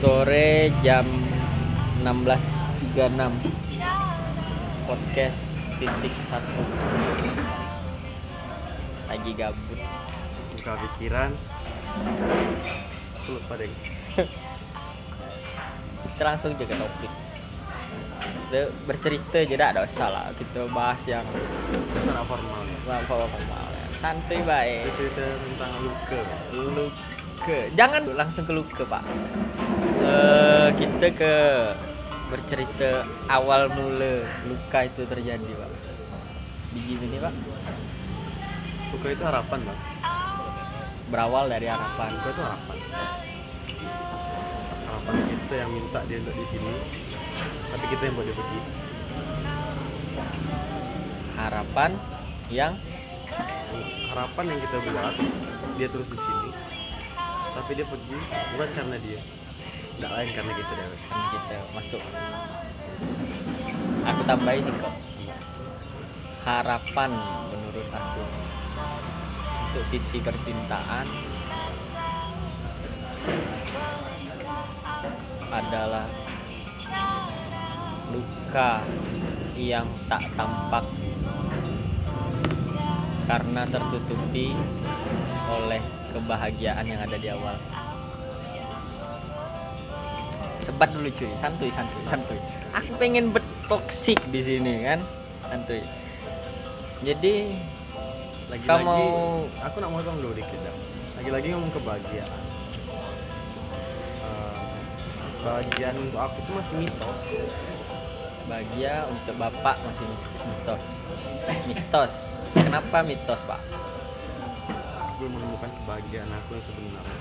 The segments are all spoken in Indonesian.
sore jam 16.36 podcast titik satu. Lagi gabut. Buka pikiran. Lupa deh. Kita langsung jaga topik. Kita bercerita aja dah ada salah kita bahas yang secara formal ya formal. Ya. santuy baik. Cerita tentang luka. Luka jangan langsung ke luka pak. Eh, kita ke bercerita awal mula luka itu terjadi pak. Biji ini pak. Luka itu harapan bang berawal dari harapan. Luka itu harapan harapan kita yang minta dia untuk di sini tapi kita yang buat dia pergi. Harapan yang harapan yang kita buat dia terus di sini tapi dia pergi bukan karena dia. Tidak lain karena kita deh. Karena kita masuk. Aku tambahin kok harapan menurut aku untuk sisi percintaan adalah luka yang tak tampak. Karena tertutupi oleh kebahagiaan yang ada di awal. Sebat dulu cuy. Santuy santuy santuy. Aku pengen bertoksik di sini kan? Santuy. Jadi lagi-lagi Kamu- aku nak motong dulu dikit dah. lagi-lagi ngomong kebahagiaan. Eh, kebahagiaan untuk aku itu masih mitos. Bahagia untuk bapak masih mitos. Mitos. Kenapa mitos pak belum menemukan kebahagiaan aku yang sebenarnya.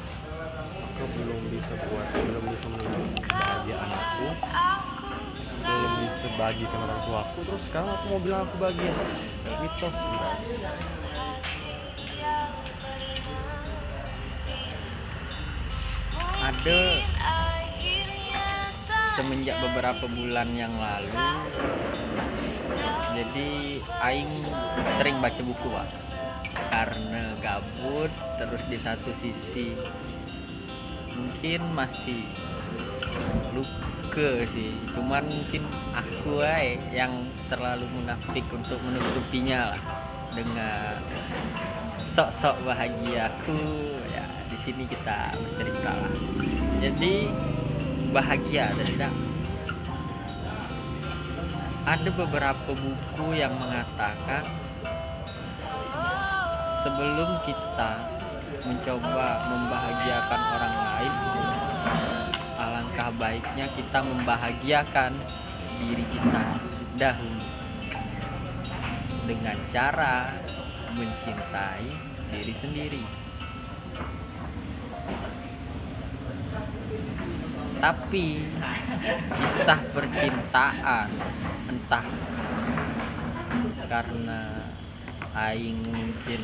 Aku belum bisa buat belum bisa menemukan kebahagiaan aku. Belum bisa bagikan orang tua aku. Terus sekarang aku mau bilang aku bahagia. Mitos guys ada. Semenjak beberapa bulan yang lalu jadi aing sering baca buku pak karena gabut terus di satu sisi mungkin masih luka sih. Cuman mungkin aku ay yang terlalu munafik untuk menutupinya lah. Dengan sok-sok bahagia aku ya di sini kita bercerita lah. Jadi bahagia tidak? Ada beberapa buku yang mengatakan sebelum kita mencoba membahagiakan orang lain alangkah baiknya kita membahagiakan diri kita dahulu dengan cara mencintai diri sendiri. Tapi kisah percintaan entah karena aing mungkin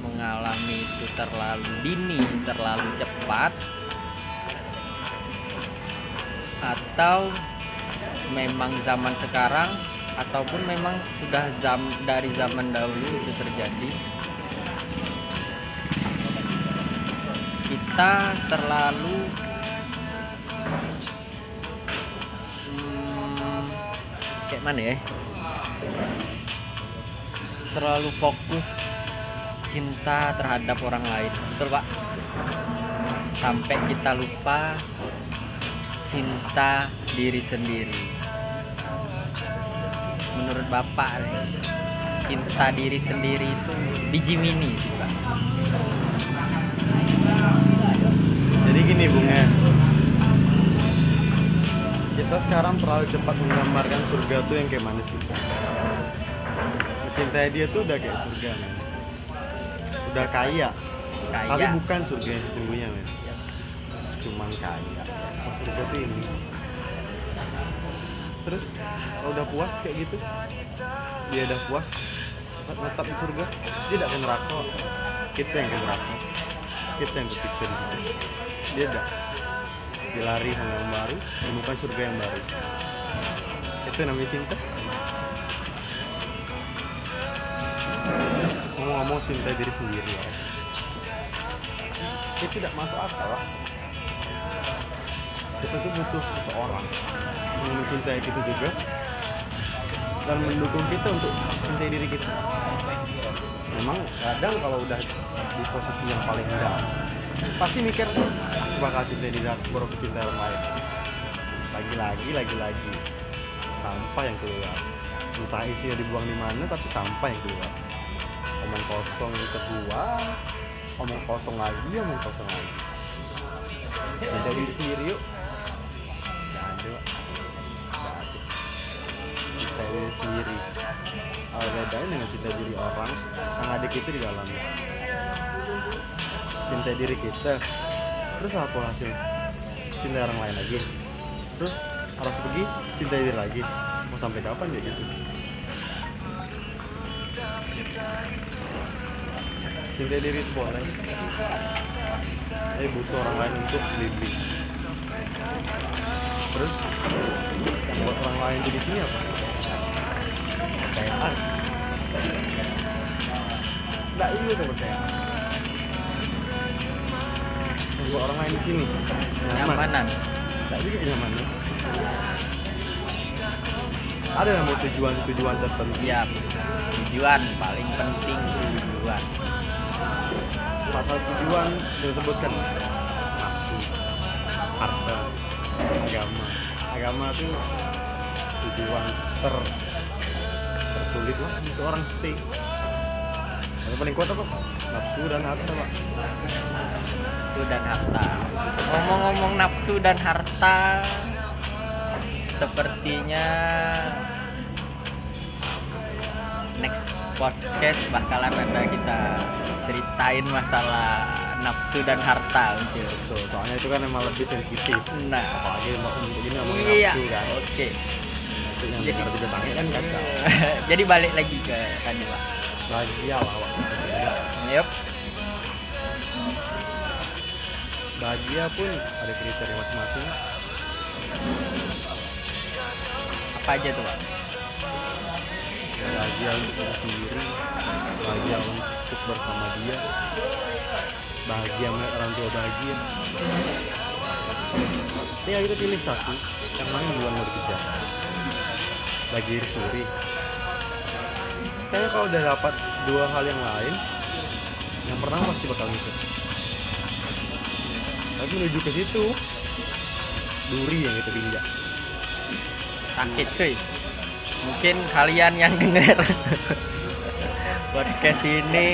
mengalami itu terlalu dini, terlalu cepat atau memang zaman sekarang ataupun memang sudah zam dari zaman dahulu itu terjadi. Kita terlalu hmm, kayak mana ya? Terlalu fokus cinta terhadap orang lain. Betul pak? Sampai kita lupa cinta diri sendiri. Menurut bapak cinta diri sendiri itu biji mini sih pak. Jadi gini bunga kita sekarang terlalu cepat menggambarkan surga tuh yang kayak mana sih? Mencintai dia tuh udah kayak surga men udah kaya. Tapi kaya bukan surga yang sesungguhnya men. Cuman kaya. Oh, surga tuh ini? Terus kalau udah puas kayak gitu dia udah puas tetap di surga dia tidak ke neraka kita yang ke neraka kita yang tersiksa di situ dia tidak dia lari sama yang baru menemukan surga yang baru. Itu namanya cinta ngomong-ngomong cinta diri sendiri ya. Itu tidak masuk akal. Kita tuh butuh seseorang yang mencintai kita juga dan mendukung kita untuk mencintai diri kita. Memang kadang kalau udah di posisi yang paling rendah pasti mikir aku bakal cintai diri aku baru aku cintai orang lain. Lagi-lagi lagi-lagi sampah yang keluar. Entah isinya dibuang di mana tapi sampah yang keluar kosong yang kedua omong kosong lagi omong kosong lagi. Jadi diri sendiri yuk. Nggak ada nggak ada cinta diri sendiri bedanya dengan cinta diri orang yang ada kita di dalamnya cinta diri kita. Terus apa hasil? Cinta orang lain lagi. Terus harus pergi cinta diri lagi. Mau sampai kapan ya gitu cinta diri itu boleh tapi butuh orang lain untuk beli terus buat orang lain itu di sini apa? Kepercayaan nggak iya kepercayaan buat orang lain di sini. Nyaman. Nyamanan nggak juga nyaman ada yang mau tujuan tujuan tertentu? Ya tujuan paling penting pasal tujuan disebutkan. Nafsu harta agama. Agama itu tujuan ter tersulit lah. Untuk orang stay yang paling kuat apa? Nafsu dan harta pak. Nafsu dan harta. Ngomong-ngomong nafsu dan harta sepertinya next podcast bakalan ada kita ceritain masalah nafsu dan harta mungkin so, soalnya itu kan emang lebih sensitif. Nah. Apalagi mau ini ngomongin iya. nafsu kan. Oke. Itu yang Jadi- kan kacau jadi balik lagi ke tadi pak. Bahagia lah Pak. Yup. bahagia pun ada kriteria masing-masing. Apa aja tuh pak? Bahagia untuk diri sendiri. Bahagia untuk bersama dia. Bahagia melihat orang tua bahagia. Ya kita pilih satu yang lain duluan mau dikejar? Diri sendiri. Kayaknya kalau udah dapat dua hal yang lain yang pertama pasti bakal ngikut. Tapi menuju ke situ duri yang kita injak sakit cuy. Mungkin kalian yang denger podcast ini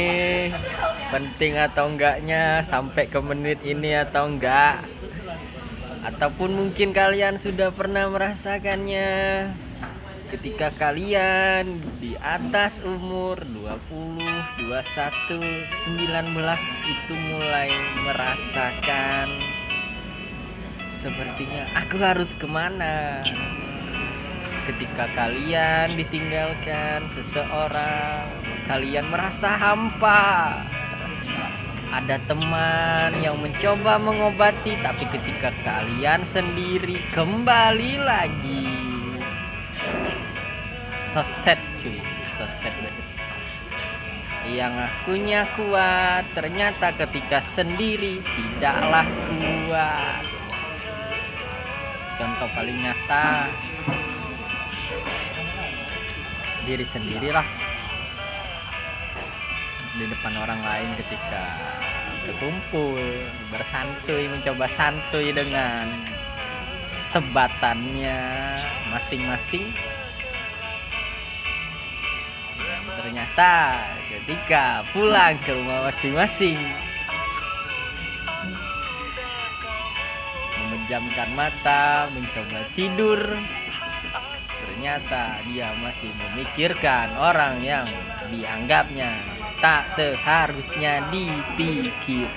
penting atau enggaknya? Sampai ke menit ini atau enggak? Ataupun mungkin kalian sudah pernah merasakannya? Ketika kalian di atas umur 20, 21, 19 itu mulai merasakan sepertinya aku harus ke mana? Ketika kalian ditinggalkan seseorang kalian merasa hampa. Ada teman yang mencoba mengobati tapi ketika kalian sendiri kembali lagi. Seset cuy. Seset yang akunya kuat ternyata ketika sendiri tidaklah kuat. Contoh paling nyata. Diri sendirilah di depan orang lain ketika berkumpul bersantuy mencoba santuy dengan sebatannya masing-masing. Ternyata ketika pulang ke rumah masing-masing memejamkan mata mencoba tidur ternyata dia masih memikirkan orang yang dianggapnya tak seharusnya dipikirkan.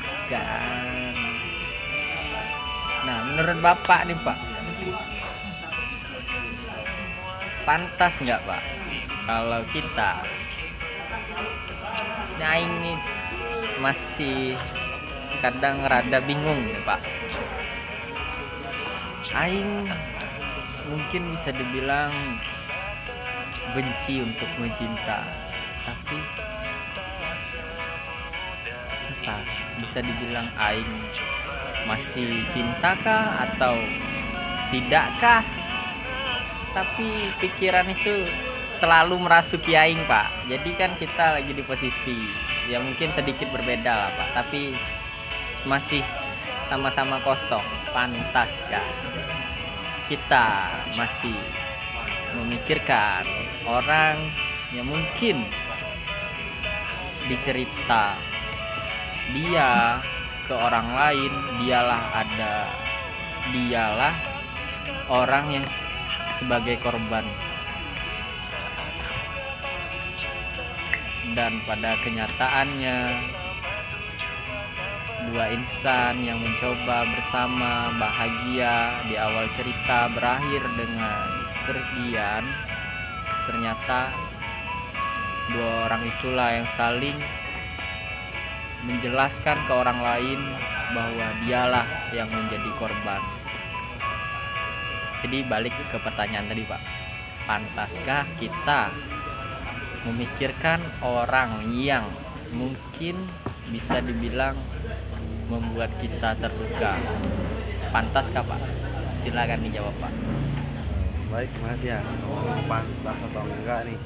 Nah, menurut Bapak nih Pak, pantas nggak Pak kalau kita nah ini masih kadang rada bingung nih Pak. Aing mungkin bisa dibilang benci untuk mencinta, tapi entah bisa dibilang aing masih cinta kah atau tidakkah? Tapi pikiran itu selalu merasuki aing pak. Jadi kan kita lagi di posisi yang mungkin sedikit berbeda lah pak. Tapi masih sama-sama kosong. Pantaskah kita masih memikirkan orang yang mungkin dicerita dia ke orang lain dialah ada dialah orang yang sebagai korban. Dan pada kenyataannya dua insan yang mencoba bersama bahagia di awal cerita berakhir dengan pergian ternyata dua orang itulah yang saling menjelaskan ke orang lain bahwa dialah yang menjadi korban. Jadi balik ke pertanyaan tadi pak. Pantaskah kita memikirkan orang yang mungkin bisa dibilang membuat kita terluka? Pantaskah pak? Silakan dijawab pak. Baik makasih ya. Pantas atau enggak nih?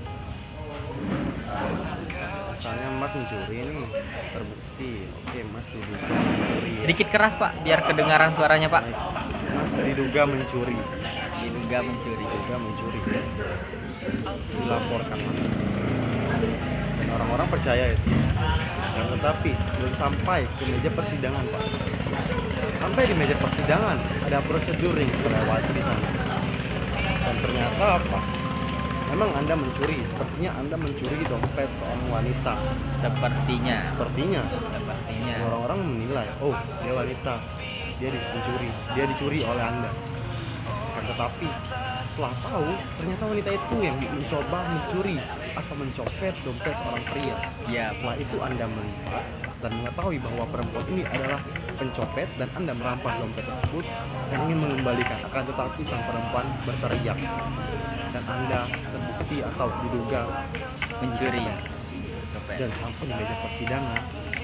Misalnya mas mencuri nih terbukti oke mas diduga mencuri ya. sedikit keras pak biar kedengaran suaranya pak. Mas diduga mencuri. Diduga mencuri. Diduga mencuri dilaporkan mas. Dan orang-orang percaya itu. Dan tetapi belum sampai ke meja persidangan pak. Sampai di meja persidangan ada prosedur yang terlewati di sana. Dan ternyata apa memang anda mencuri? Sepertinya anda mencuri dompet seorang wanita. Sepertinya. Sepertinya? Sepertinya. Orang-orang menilai oh dia wanita. Dia dicuri. Dia dicuri oleh anda. Kan tetapi setelah tahu ternyata wanita itu yang mencoba mencuri atau mencopet dompet seorang pria. Ya setelah itu anda melihat dan mengetahui bahwa perempuan ini adalah pencopet dan anda merampas dompet tersebut dan ingin mengembalikan. Akan tetapi sang perempuan berteriak. Dan anda terbukti atau diduga mencuri. Dan sampai di meja persidangan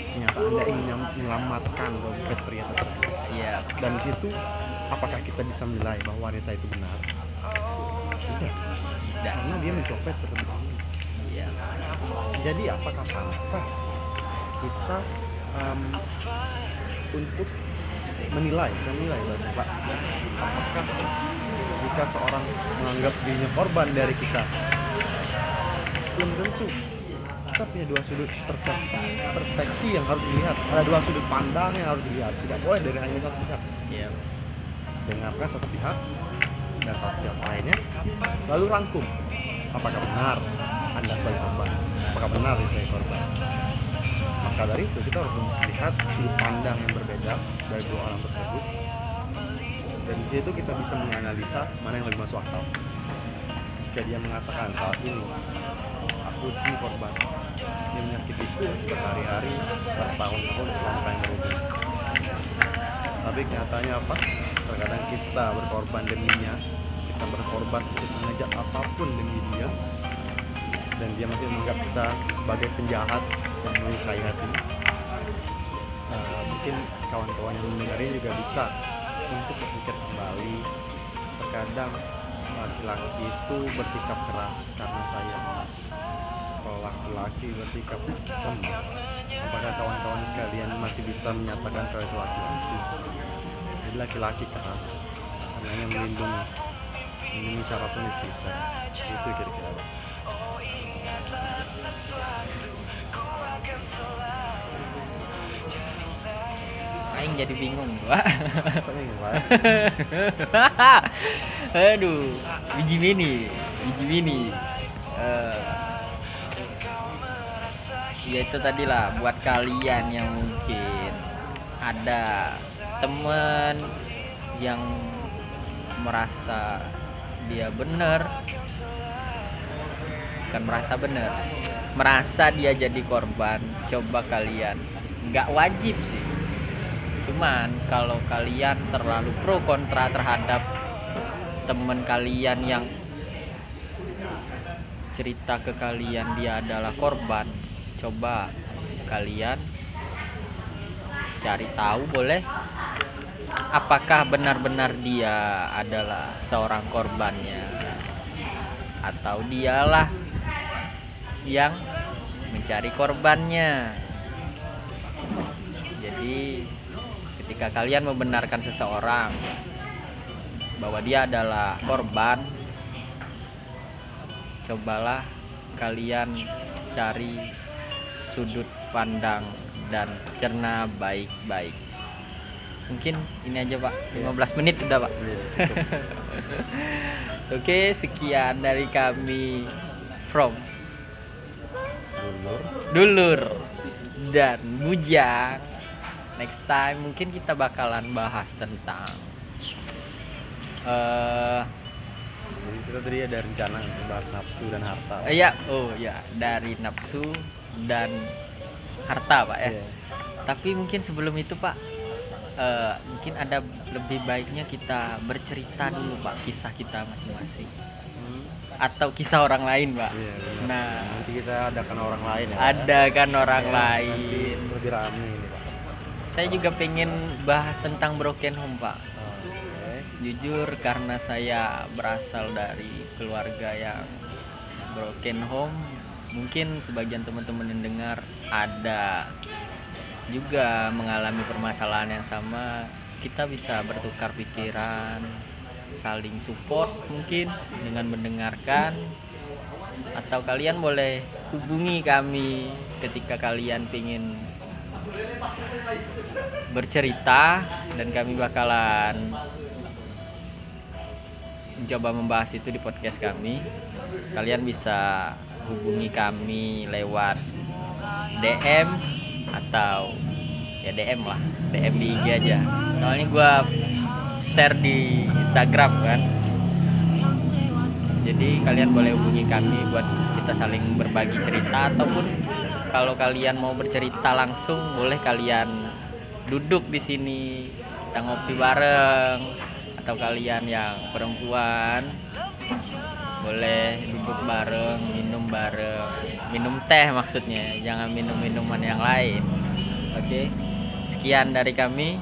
ternyata anda ingin menyelamatkan dompet pria tersebut. Siap. Dan di situ apakah kita bisa menilai bahwa wanita itu benar? Tidak. Dan karena dia mencopet terbukti iya. Jadi apakah pantas kita em, untuk menilai menilai bahasa pak? Apakah jika seorang menganggap dirinya korban dari kita belum tentu. Kita punya dua sudut per- perspektif yang harus dilihat. Ada dua sudut pandang yang harus dilihat. Tidak boleh dari hanya satu pihak. Iya. Dengarkan satu pihak dan satu pihak lainnya. Lalu rangkum. Apakah benar anda sebagai korban? Apakah benar itu sebagai korban? Maka dari itu kita harus melihat sudut pandang yang berbeda dari dua orang tersebut. Dan di situ kita bisa menganalisa mana yang lebih masuk akal. Jika dia mengatakan saat ini aku si korban dia menyakitiku berhari-hari bertahun-tahun selama kalian berhubungan tapi kenyataannya apa? Terkadang kita berkorban deminya kita berkorban untuk mengajak apa pun demi dia dan dia masih menganggap kita sebagai penjahat yang melukai hati. Nah, mungkin kawan-kawan yang mendengarin juga bisa untuk berpikir kembali. Terkadang laki-laki itu bersikap keras karena sayang kalau laki-laki bersikap lemah apakah kawan-kawan sekalian masih bisa menyatakan kalau itu laki-laki jadi laki-laki keras karena yang melindungi melindungi siapa pun di sekitar itu kira-kira. Aing jadi bingung Pak? aduh biji mini biji mini Eh, ya itu tadi lah buat kalian yang mungkin ada temen yang merasa dia bener. Kan merasa bener merasa dia jadi korban. Coba kalian nggak wajib sih. Cuman kalau kalian terlalu pro kontra terhadap temen kalian yang cerita ke kalian dia adalah korban coba kalian cari tahu boleh. Apakah benar-benar dia adalah seorang korbannya? Atau dialah yang mencari korbannya? Jadi ketika kalian membenarkan seseorang bahwa dia adalah korban cobalah kalian cari sudut pandang dan cerna baik-baik. Mungkin ini aja pak. 15 menit sudah pak. Iya, oke sekian dari kami from Dulur. dulur dan bujang. Next time mungkin kita bakalan bahas tentang eh Jadi kita tadi ada rencana untuk bahas nafsu dan harta. eh, ya oh ya dari nafsu dan harta pak ya Iya. tapi mungkin sebelum itu pak eh, mungkin ada lebih baiknya kita bercerita dulu pak kisah kita masing-masing Hmm. atau kisah orang lain pak Iya, benar. nah nanti kita adakan orang lain ya. ada kan orang Ya, lain Lebih rame ini, Pak. saya juga pengen bahas tentang broken home pak jujur karena saya berasal dari keluarga yang broken home mungkin sebagian teman-teman yang dengar ada juga mengalami permasalahan yang sama. Kita bisa bertukar pikiran saling support mungkin dengan mendengarkan. Atau kalian boleh hubungi kami ketika kalian ingin bercerita dan kami bakalan mencoba membahas itu di podcast kami. Kalian bisa hubungi kami lewat DM atau ya DM lah DM di IG aja. Soalnya gua share di Instagram kan. Jadi kalian boleh hubungi kami buat kita saling berbagi cerita ataupun kalau kalian mau bercerita langsung boleh kalian duduk di sini kita ngopi bareng. Atau kalian yang perempuan boleh duduk bareng minum bareng. Minum teh maksudnya jangan minum minuman yang lain. Oke sekian dari kami.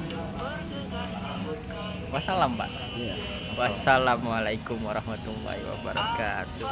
Wassalam pak. Iya. wassalamualaikum warahmatullahi wabarakatuh